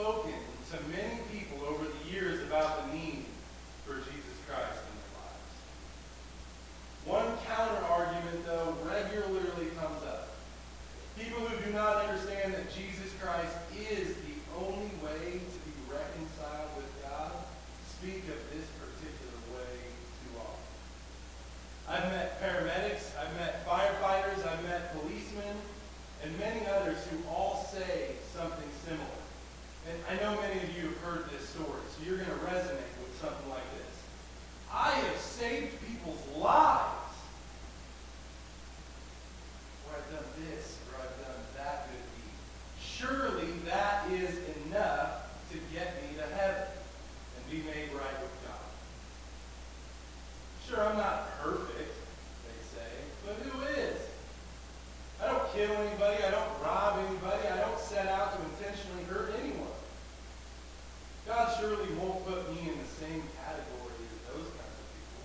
spoken to many people over the years about the need for Jesus Christ in their lives. One counter argument, though, regularly comes up. People who do not understand that Jesus Christ is the only way to be reconciled with God speak of this particular way too often. I've met paramedics, I've met firefighters, I've met policemen, and many others who all say something similar. And I know many of you have heard this story, so you're going to resonate with something like this. I have saved people's lives. Or I've done this, or I've done that good deed. Surely that is enough to get me to heaven and be made right with God. Sure, I'm not perfect, they say, but who is? I don't kill anybody, I don't rob anybody, I don't set out to intentionally hurt anyone. God surely won't put me in the same category as those kinds of people.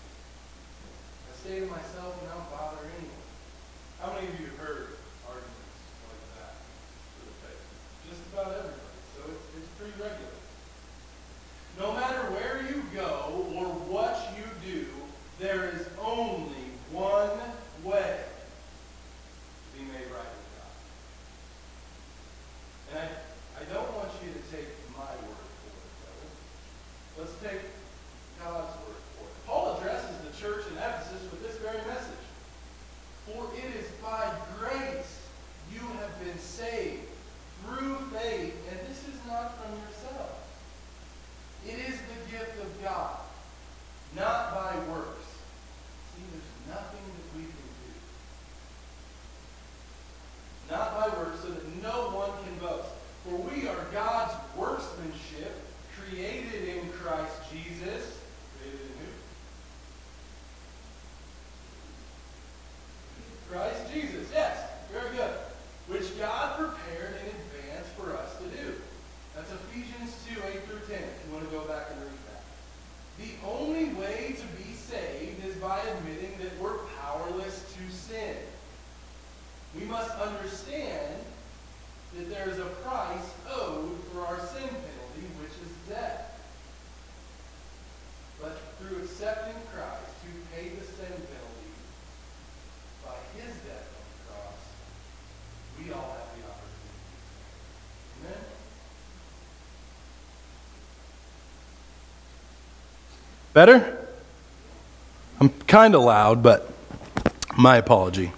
I say to myself, and I don't bother anyone. How many of you have heard arguments like that for the faith? Just about everybody. So it's, it's pretty regular. No matter where you go or what you do, there is only one way to be made right with God. And I, I don't want you to take my word for it, though. Let's take God's word for it. Paul addresses the church in Ephesus with this very message. For it is by grace you have been saved through faith, and this is not from yourself. It is the gift of God, not by works. See, there's nothing that we can do. Not by works, so that no one can boast. For we are God's workmanship, created in Christ Jesus. Created in who? Christ Jesus, yes, very good. Which God prepared in advance for us to do. That's Ephesians 2, 8 through 10, if you want to go back and read that. The only way to be saved is by admitting that we're powerless to sin. We must understand that there is a price owed for our sin penalty, which is death. But through accepting Christ, who paid the sin penalty by his death on the cross, we all have the opportunity. Amen? Better? I'm kind of loud, but my apology.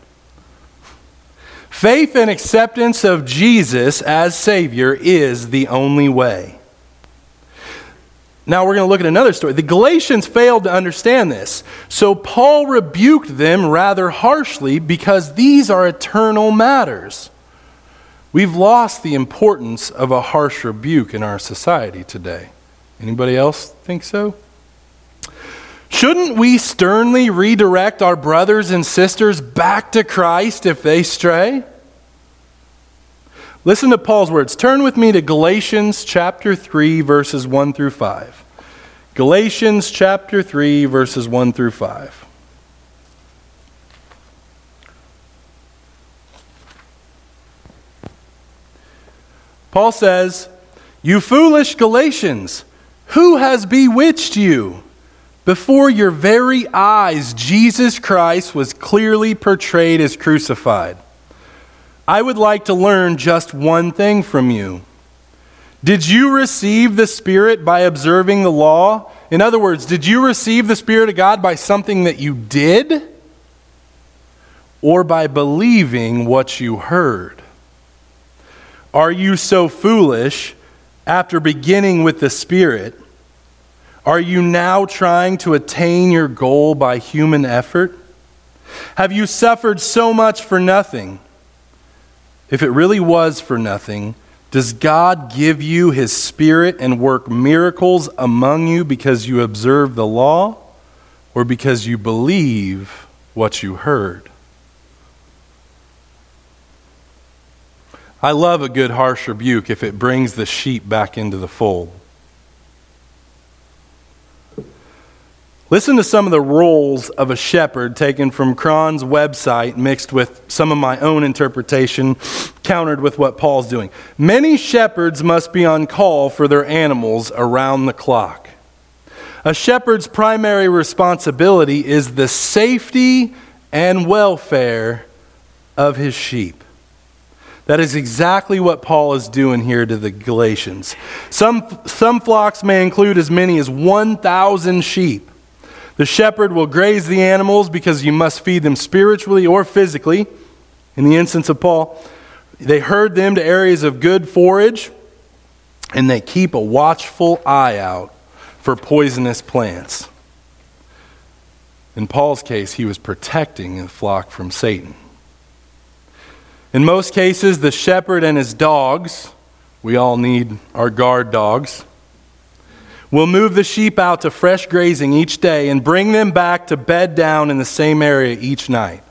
Faith and acceptance of Jesus as Savior is the only way. Now we're going to look at another story. The Galatians failed to understand this. So Paul rebuked them rather harshly because these are eternal matters. We've lost the importance of a harsh rebuke in our society today. Anybody else think so? Shouldn't we sternly redirect our brothers and sisters back to Christ if they stray? Listen to Paul's words. Turn with me to Galatians chapter 3, verses 1 through 5. Galatians chapter 3, verses 1 through 5. Paul says, You foolish Galatians, who has bewitched you? Before your very eyes, Jesus Christ was clearly portrayed as crucified. I would like to learn just one thing from you. Did you receive the Spirit by observing the law? In other words, did you receive the Spirit of God by something that you did? Or by believing what you heard? Are you so foolish after beginning with the Spirit? Are you now trying to attain your goal by human effort? Have you suffered so much for nothing? If it really was for nothing, does God give you his spirit and work miracles among you because you observe the law or because you believe what you heard? I love a good harsh rebuke if it brings the sheep back into the fold. Listen to some of the roles of a shepherd taken from Chron's website, mixed with some of my own interpretation, countered with what Paul's doing. Many shepherds must be on call for their animals around the clock. A shepherd's primary responsibility is the safety and welfare of his sheep. That is exactly what Paul is doing here to the Galatians. Some, some flocks may include as many as 1,000 sheep. The shepherd will graze the animals because you must feed them spiritually or physically. In the instance of Paul, they herd them to areas of good forage and they keep a watchful eye out for poisonous plants. In Paul's case, he was protecting the flock from Satan. In most cases, the shepherd and his dogs, we all need our guard dogs, will move the sheep out to fresh grazing each day and bring them back to bed down in the same area each night.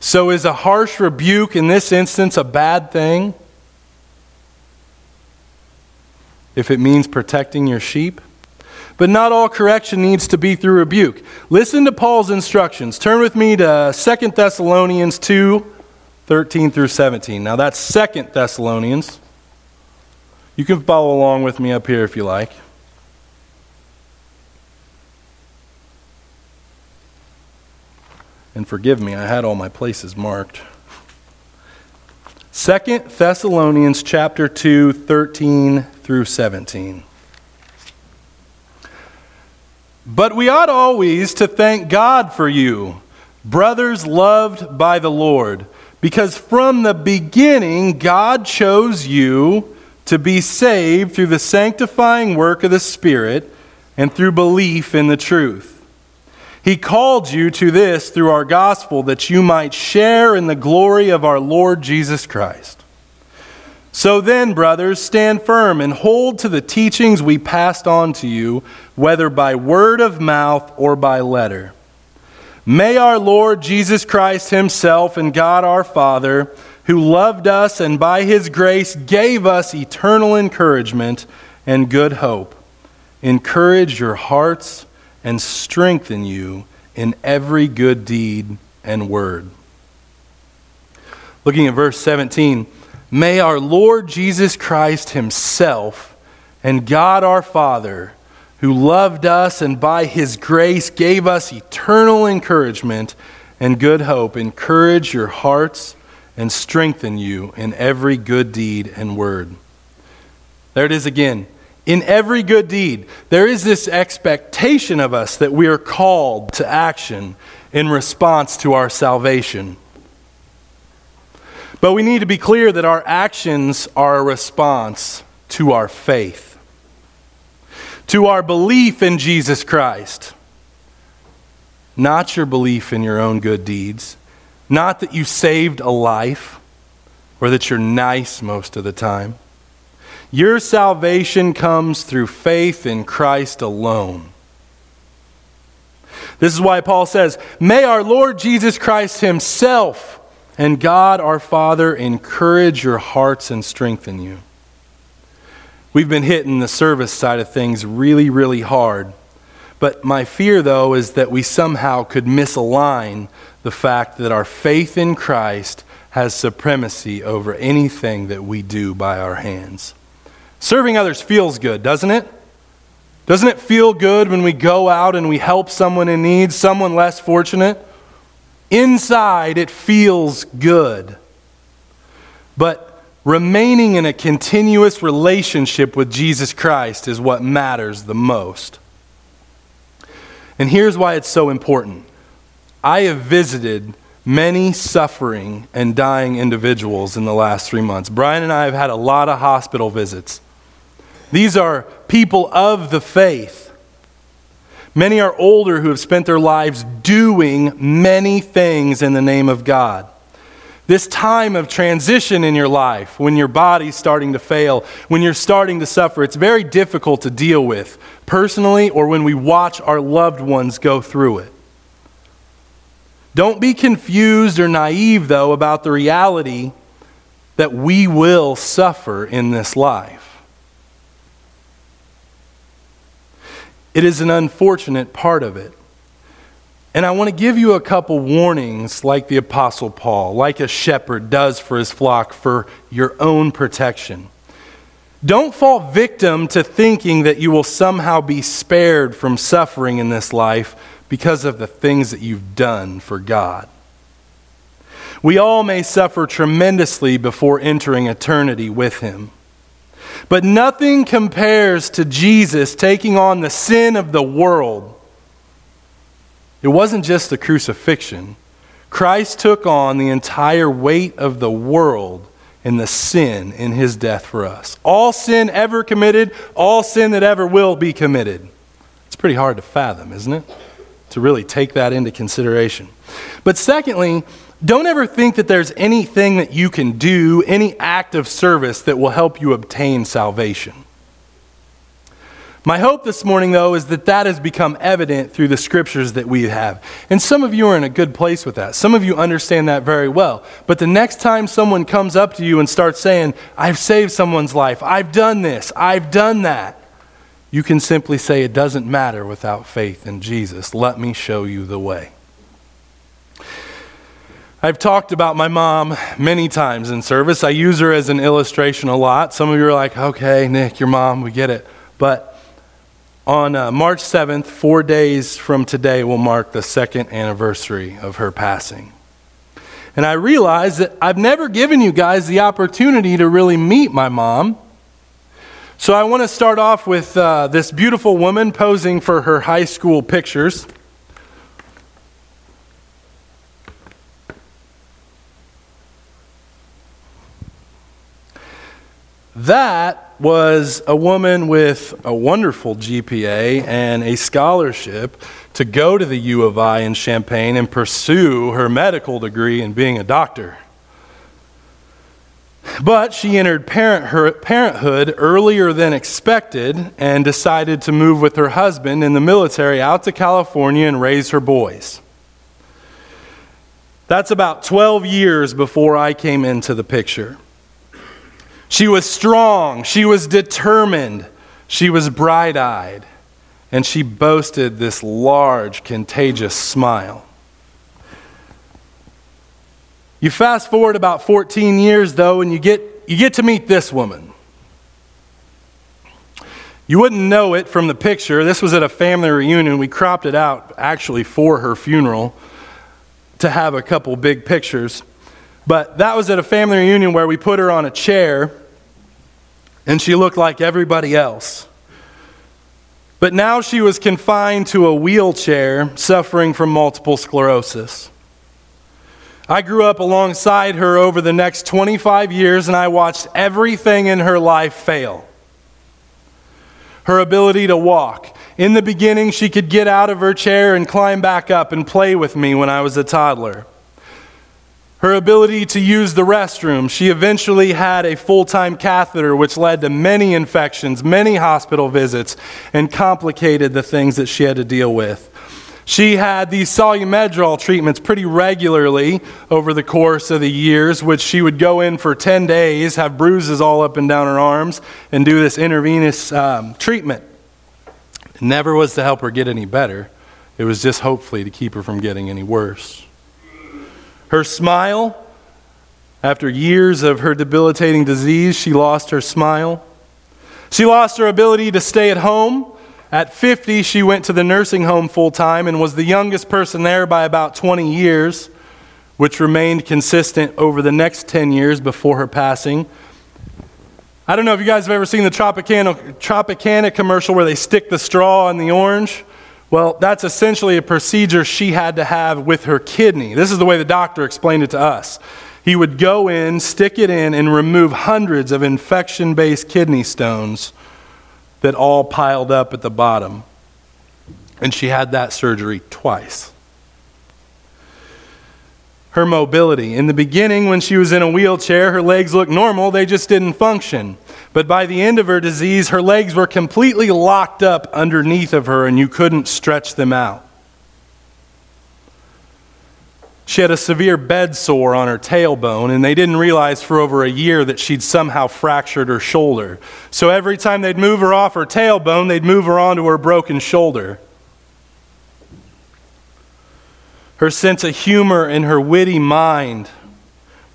So, is a harsh rebuke in this instance a bad thing? If it means protecting your sheep? But not all correction needs to be through rebuke. Listen to Paul's instructions. Turn with me to 2 Thessalonians 2 13 through 17. Now, that's 2 Thessalonians. You can follow along with me up here if you like. And forgive me, I had all my places marked. Second Thessalonians chapter 2, 13 through 17. But we ought always to thank God for you, brothers loved by the Lord, because from the beginning God chose you to be saved through the sanctifying work of the Spirit and through belief in the truth. He called you to this through our gospel that you might share in the glory of our Lord Jesus Christ. So then, brothers, stand firm and hold to the teachings we passed on to you, whether by word of mouth or by letter. May our Lord Jesus Christ Himself and God our Father, who loved us and by His grace gave us eternal encouragement and good hope, encourage your hearts and strengthen you in every good deed and word. Looking at verse 17, may our Lord Jesus Christ Himself and God our Father, who loved us and by His grace gave us eternal encouragement and good hope, encourage your hearts and strengthen you in every good deed and word. There it is again in every good deed, there is this expectation of us that we are called to action in response to our salvation. But we need to be clear that our actions are a response to our faith, to our belief in Jesus Christ. Not your belief in your own good deeds, not that you saved a life or that you're nice most of the time. Your salvation comes through faith in Christ alone. This is why Paul says, May our Lord Jesus Christ Himself and God our Father encourage your hearts and strengthen you. We've been hitting the service side of things really, really hard. But my fear, though, is that we somehow could misalign the fact that our faith in Christ has supremacy over anything that we do by our hands. Serving others feels good, doesn't it? Doesn't it feel good when we go out and we help someone in need, someone less fortunate? Inside, it feels good. But remaining in a continuous relationship with Jesus Christ is what matters the most. And here's why it's so important I have visited many suffering and dying individuals in the last three months. Brian and I have had a lot of hospital visits. These are people of the faith. Many are older who have spent their lives doing many things in the name of God. This time of transition in your life, when your body's starting to fail, when you're starting to suffer, it's very difficult to deal with personally or when we watch our loved ones go through it. Don't be confused or naive, though, about the reality that we will suffer in this life. It is an unfortunate part of it. And I want to give you a couple warnings, like the Apostle Paul, like a shepherd does for his flock for your own protection. Don't fall victim to thinking that you will somehow be spared from suffering in this life because of the things that you've done for God. We all may suffer tremendously before entering eternity with Him. But nothing compares to Jesus taking on the sin of the world. It wasn't just the crucifixion, Christ took on the entire weight of the world and the sin in his death for us. All sin ever committed, all sin that ever will be committed. It's pretty hard to fathom, isn't it? To really take that into consideration. But secondly, don't ever think that there's anything that you can do, any act of service that will help you obtain salvation. My hope this morning, though, is that that has become evident through the scriptures that we have. And some of you are in a good place with that. Some of you understand that very well. But the next time someone comes up to you and starts saying, I've saved someone's life, I've done this, I've done that, you can simply say, It doesn't matter without faith in Jesus. Let me show you the way. I've talked about my mom many times in service. I use her as an illustration a lot. Some of you are like, okay, Nick, your mom, we get it. But on uh, March 7th, four days from today, will mark the second anniversary of her passing. And I realize that I've never given you guys the opportunity to really meet my mom. So I want to start off with uh, this beautiful woman posing for her high school pictures. That was a woman with a wonderful GPA and a scholarship to go to the U of I in Champaign and pursue her medical degree in being a doctor. But she entered parenthood earlier than expected and decided to move with her husband in the military out to California and raise her boys. That's about 12 years before I came into the picture. She was strong, she was determined, she was bright eyed, and she boasted this large, contagious smile. You fast forward about 14 years, though, and you get, you get to meet this woman. You wouldn't know it from the picture. This was at a family reunion. We cropped it out actually for her funeral to have a couple big pictures. But that was at a family reunion where we put her on a chair and she looked like everybody else. But now she was confined to a wheelchair, suffering from multiple sclerosis. I grew up alongside her over the next 25 years, and I watched everything in her life fail. Her ability to walk. In the beginning, she could get out of her chair and climb back up and play with me when I was a toddler her ability to use the restroom. She eventually had a full time catheter, which led to many infections, many hospital visits, and complicated the things that she had to deal with. She had these Solu-Medrol treatments pretty regularly over the course of the years, which she would go in for 10 days, have bruises all up and down her arms, and do this intravenous um, treatment. It never was to help her get any better, it was just hopefully to keep her from getting any worse. Her smile, after years of her debilitating disease, she lost her smile. She lost her ability to stay at home. At 50, she went to the nursing home full time and was the youngest person there by about 20 years, which remained consistent over the next 10 years before her passing. I don't know if you guys have ever seen the Tropicana, Tropicana commercial where they stick the straw in the orange. Well, that's essentially a procedure she had to have with her kidney. This is the way the doctor explained it to us. He would go in, stick it in, and remove hundreds of infection based kidney stones that all piled up at the bottom. And she had that surgery twice. Her mobility. In the beginning, when she was in a wheelchair, her legs looked normal, they just didn't function. But by the end of her disease, her legs were completely locked up underneath of her, and you couldn't stretch them out. She had a severe bed sore on her tailbone, and they didn't realize for over a year that she'd somehow fractured her shoulder. So every time they'd move her off her tailbone, they'd move her onto her broken shoulder. Her sense of humor and her witty mind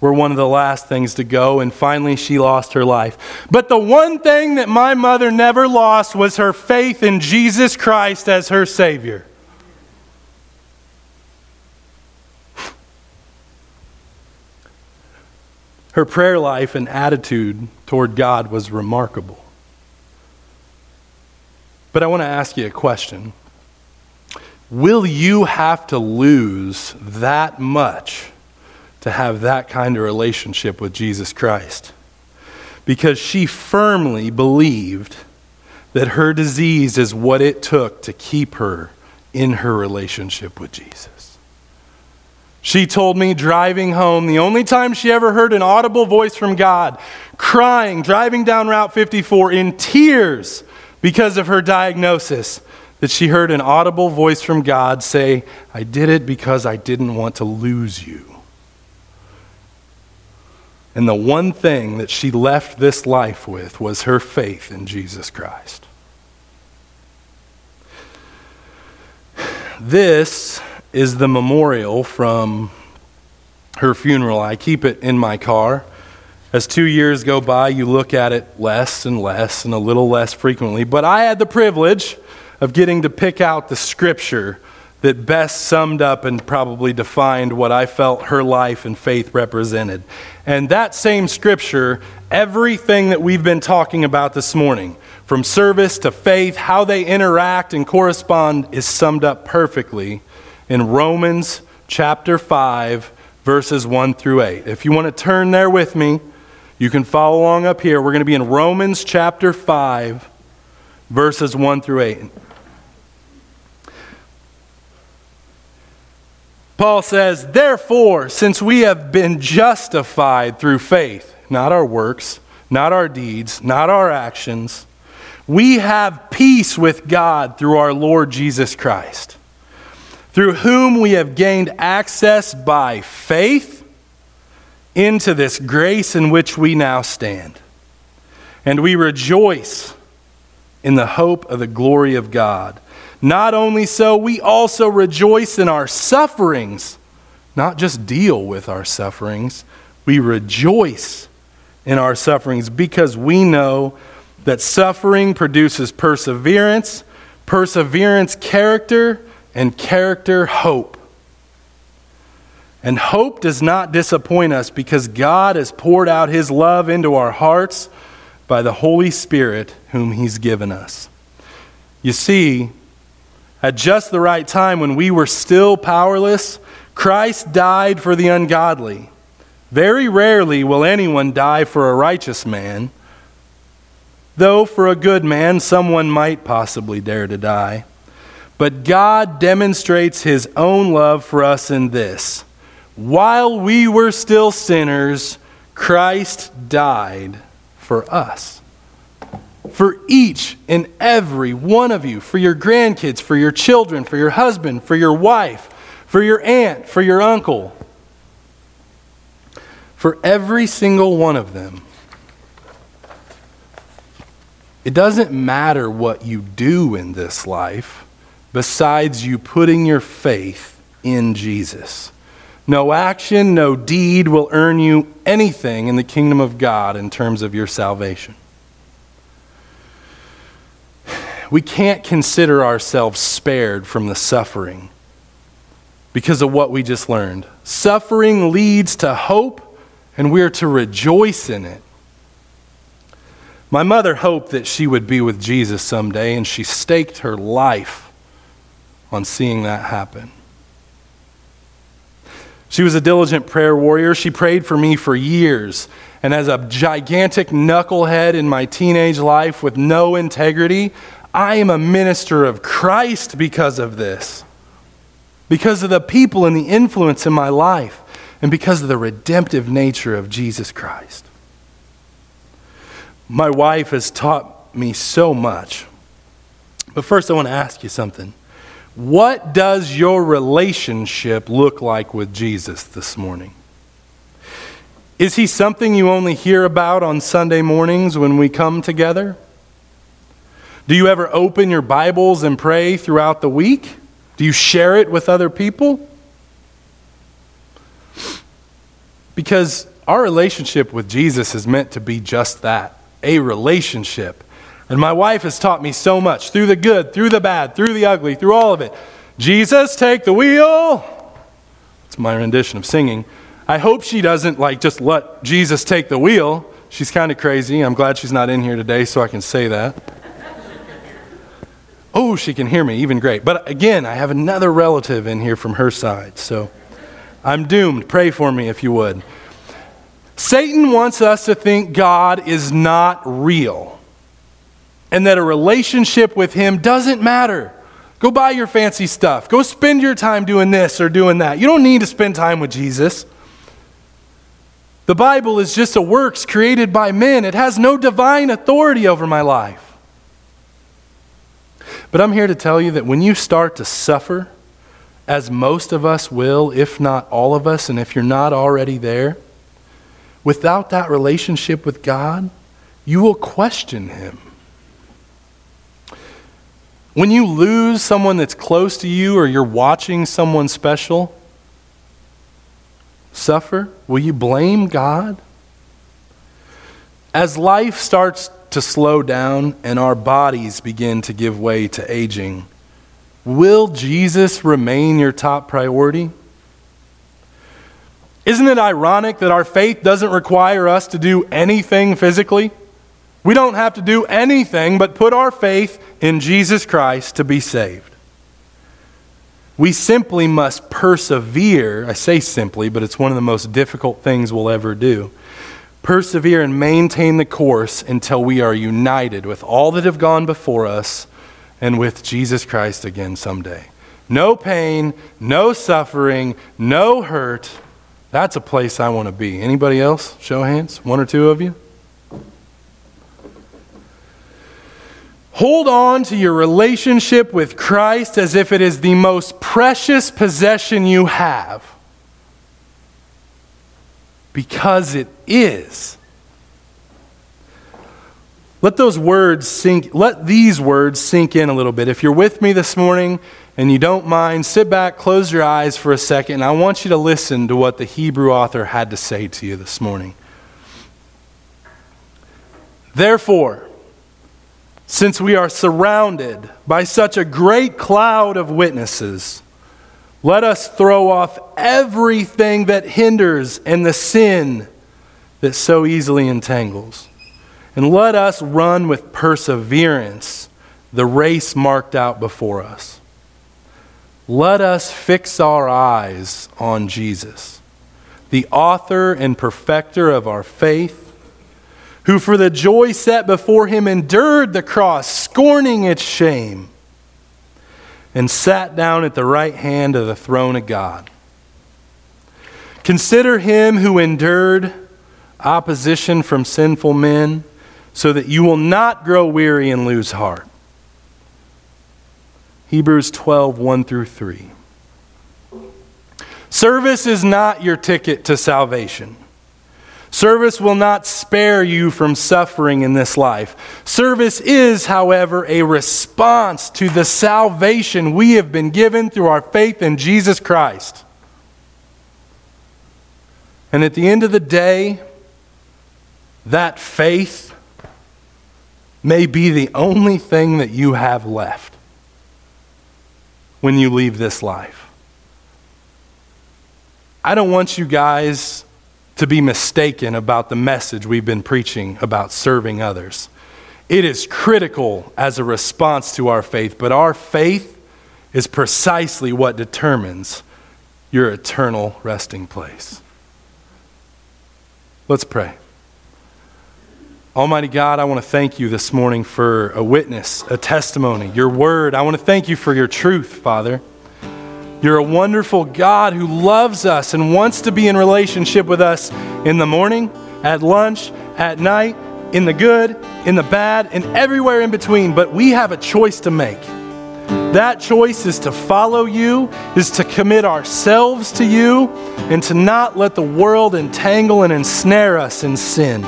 were one of the last things to go, and finally she lost her life. But the one thing that my mother never lost was her faith in Jesus Christ as her Savior. Her prayer life and attitude toward God was remarkable. But I want to ask you a question. Will you have to lose that much to have that kind of relationship with Jesus Christ? Because she firmly believed that her disease is what it took to keep her in her relationship with Jesus. She told me driving home, the only time she ever heard an audible voice from God, crying, driving down Route 54 in tears because of her diagnosis, that she heard an audible voice from God say, I did it because I didn't want to lose you. And the one thing that she left this life with was her faith in Jesus Christ. This is the memorial from her funeral. I keep it in my car. As two years go by, you look at it less and less and a little less frequently. But I had the privilege of getting to pick out the scripture that best summed up and probably defined what I felt her life and faith represented. And that same scripture, everything that we've been talking about this morning, from service to faith, how they interact and correspond, is summed up perfectly in Romans chapter 5, verses 1 through 8. If you want to turn there with me, you can follow along up here. We're going to be in Romans chapter 5, verses 1 through 8. Paul says, Therefore, since we have been justified through faith, not our works, not our deeds, not our actions, we have peace with God through our Lord Jesus Christ through whom we have gained access by faith into this grace in which we now stand. And we rejoice in the hope of the glory of God. Not only so, we also rejoice in our sufferings, not just deal with our sufferings. We rejoice in our sufferings because we know that suffering produces perseverance, perseverance, character and character, hope. And hope does not disappoint us because God has poured out his love into our hearts by the Holy Spirit whom he's given us. You see, at just the right time when we were still powerless, Christ died for the ungodly. Very rarely will anyone die for a righteous man, though for a good man someone might possibly dare to die. But God demonstrates his own love for us in this while we were still sinners, Christ died for us. For each and every one of you, for your grandkids, for your children, for your husband, for your wife, for your aunt, for your uncle, for every single one of them. It doesn't matter what you do in this life besides you putting your faith in Jesus. No action, no deed will earn you anything in the kingdom of God in terms of your salvation. We can't consider ourselves spared from the suffering because of what we just learned. Suffering leads to hope, and we are to rejoice in it. My mother hoped that she would be with Jesus someday, and she staked her life on seeing that happen. She was a diligent prayer warrior. She prayed for me for years. And as a gigantic knucklehead in my teenage life with no integrity, I am a minister of Christ because of this. Because of the people and the influence in my life, and because of the redemptive nature of Jesus Christ. My wife has taught me so much. But first, I want to ask you something. What does your relationship look like with Jesus this morning? Is he something you only hear about on Sunday mornings when we come together? Do you ever open your Bibles and pray throughout the week? Do you share it with other people? Because our relationship with Jesus is meant to be just that a relationship. And my wife has taught me so much through the good, through the bad, through the ugly, through all of it. Jesus, take the wheel. It's my rendition of singing. I hope she doesn't like just let Jesus take the wheel. She's kind of crazy. I'm glad she's not in here today so I can say that. Oh, she can hear me, even great. But again, I have another relative in here from her side. So I'm doomed. Pray for me if you would. Satan wants us to think God is not real and that a relationship with him doesn't matter. Go buy your fancy stuff. Go spend your time doing this or doing that. You don't need to spend time with Jesus. The Bible is just a works created by men, it has no divine authority over my life. But I'm here to tell you that when you start to suffer, as most of us will, if not all of us, and if you're not already there, without that relationship with God, you will question Him. When you lose someone that's close to you or you're watching someone special, suffer? Will you blame God? As life starts to slow down and our bodies begin to give way to aging, will Jesus remain your top priority? Isn't it ironic that our faith doesn't require us to do anything physically? We don't have to do anything but put our faith in Jesus Christ to be saved. We simply must persevere. I say simply, but it's one of the most difficult things we'll ever do. Persevere and maintain the course until we are united with all that have gone before us and with Jesus Christ again someday. No pain, no suffering, no hurt. That's a place I want to be. Anybody else? Show hands. One or two of you. Hold on to your relationship with Christ as if it is the most precious possession you have. Because it is. Let those words sink, let these words sink in a little bit. If you're with me this morning and you don't mind, sit back, close your eyes for a second, and I want you to listen to what the Hebrew author had to say to you this morning. Therefore, since we are surrounded by such a great cloud of witnesses, let us throw off everything that hinders and the sin that so easily entangles. And let us run with perseverance the race marked out before us. Let us fix our eyes on Jesus, the author and perfecter of our faith who for the joy set before him endured the cross, scorning its shame, and sat down at the right hand of the throne of God. Consider him who endured opposition from sinful men, so that you will not grow weary and lose heart. Hebrews 12, 1 through 3. Service is not your ticket to salvation. Service will not spare you from suffering in this life. Service is, however, a response to the salvation we have been given through our faith in Jesus Christ. And at the end of the day, that faith may be the only thing that you have left when you leave this life. I don't want you guys to be mistaken about the message we've been preaching about serving others. It is critical as a response to our faith, but our faith is precisely what determines your eternal resting place. Let's pray. Almighty God, I want to thank you this morning for a witness, a testimony, your word. I want to thank you for your truth, Father. You're a wonderful God who loves us and wants to be in relationship with us in the morning, at lunch, at night, in the good, in the bad, and everywhere in between. But we have a choice to make. That choice is to follow you, is to commit ourselves to you, and to not let the world entangle and ensnare us in sin.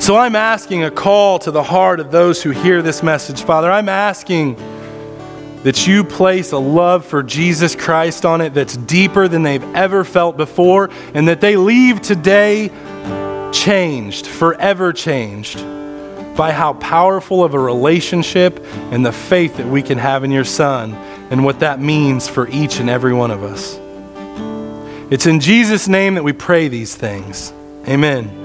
So I'm asking a call to the heart of those who hear this message, Father. I'm asking that you place a love for Jesus Christ on it that's deeper than they've ever felt before, and that they leave today changed, forever changed by how powerful of a relationship and the faith that we can have in your Son and what that means for each and every one of us. It's in Jesus' name that we pray these things. Amen.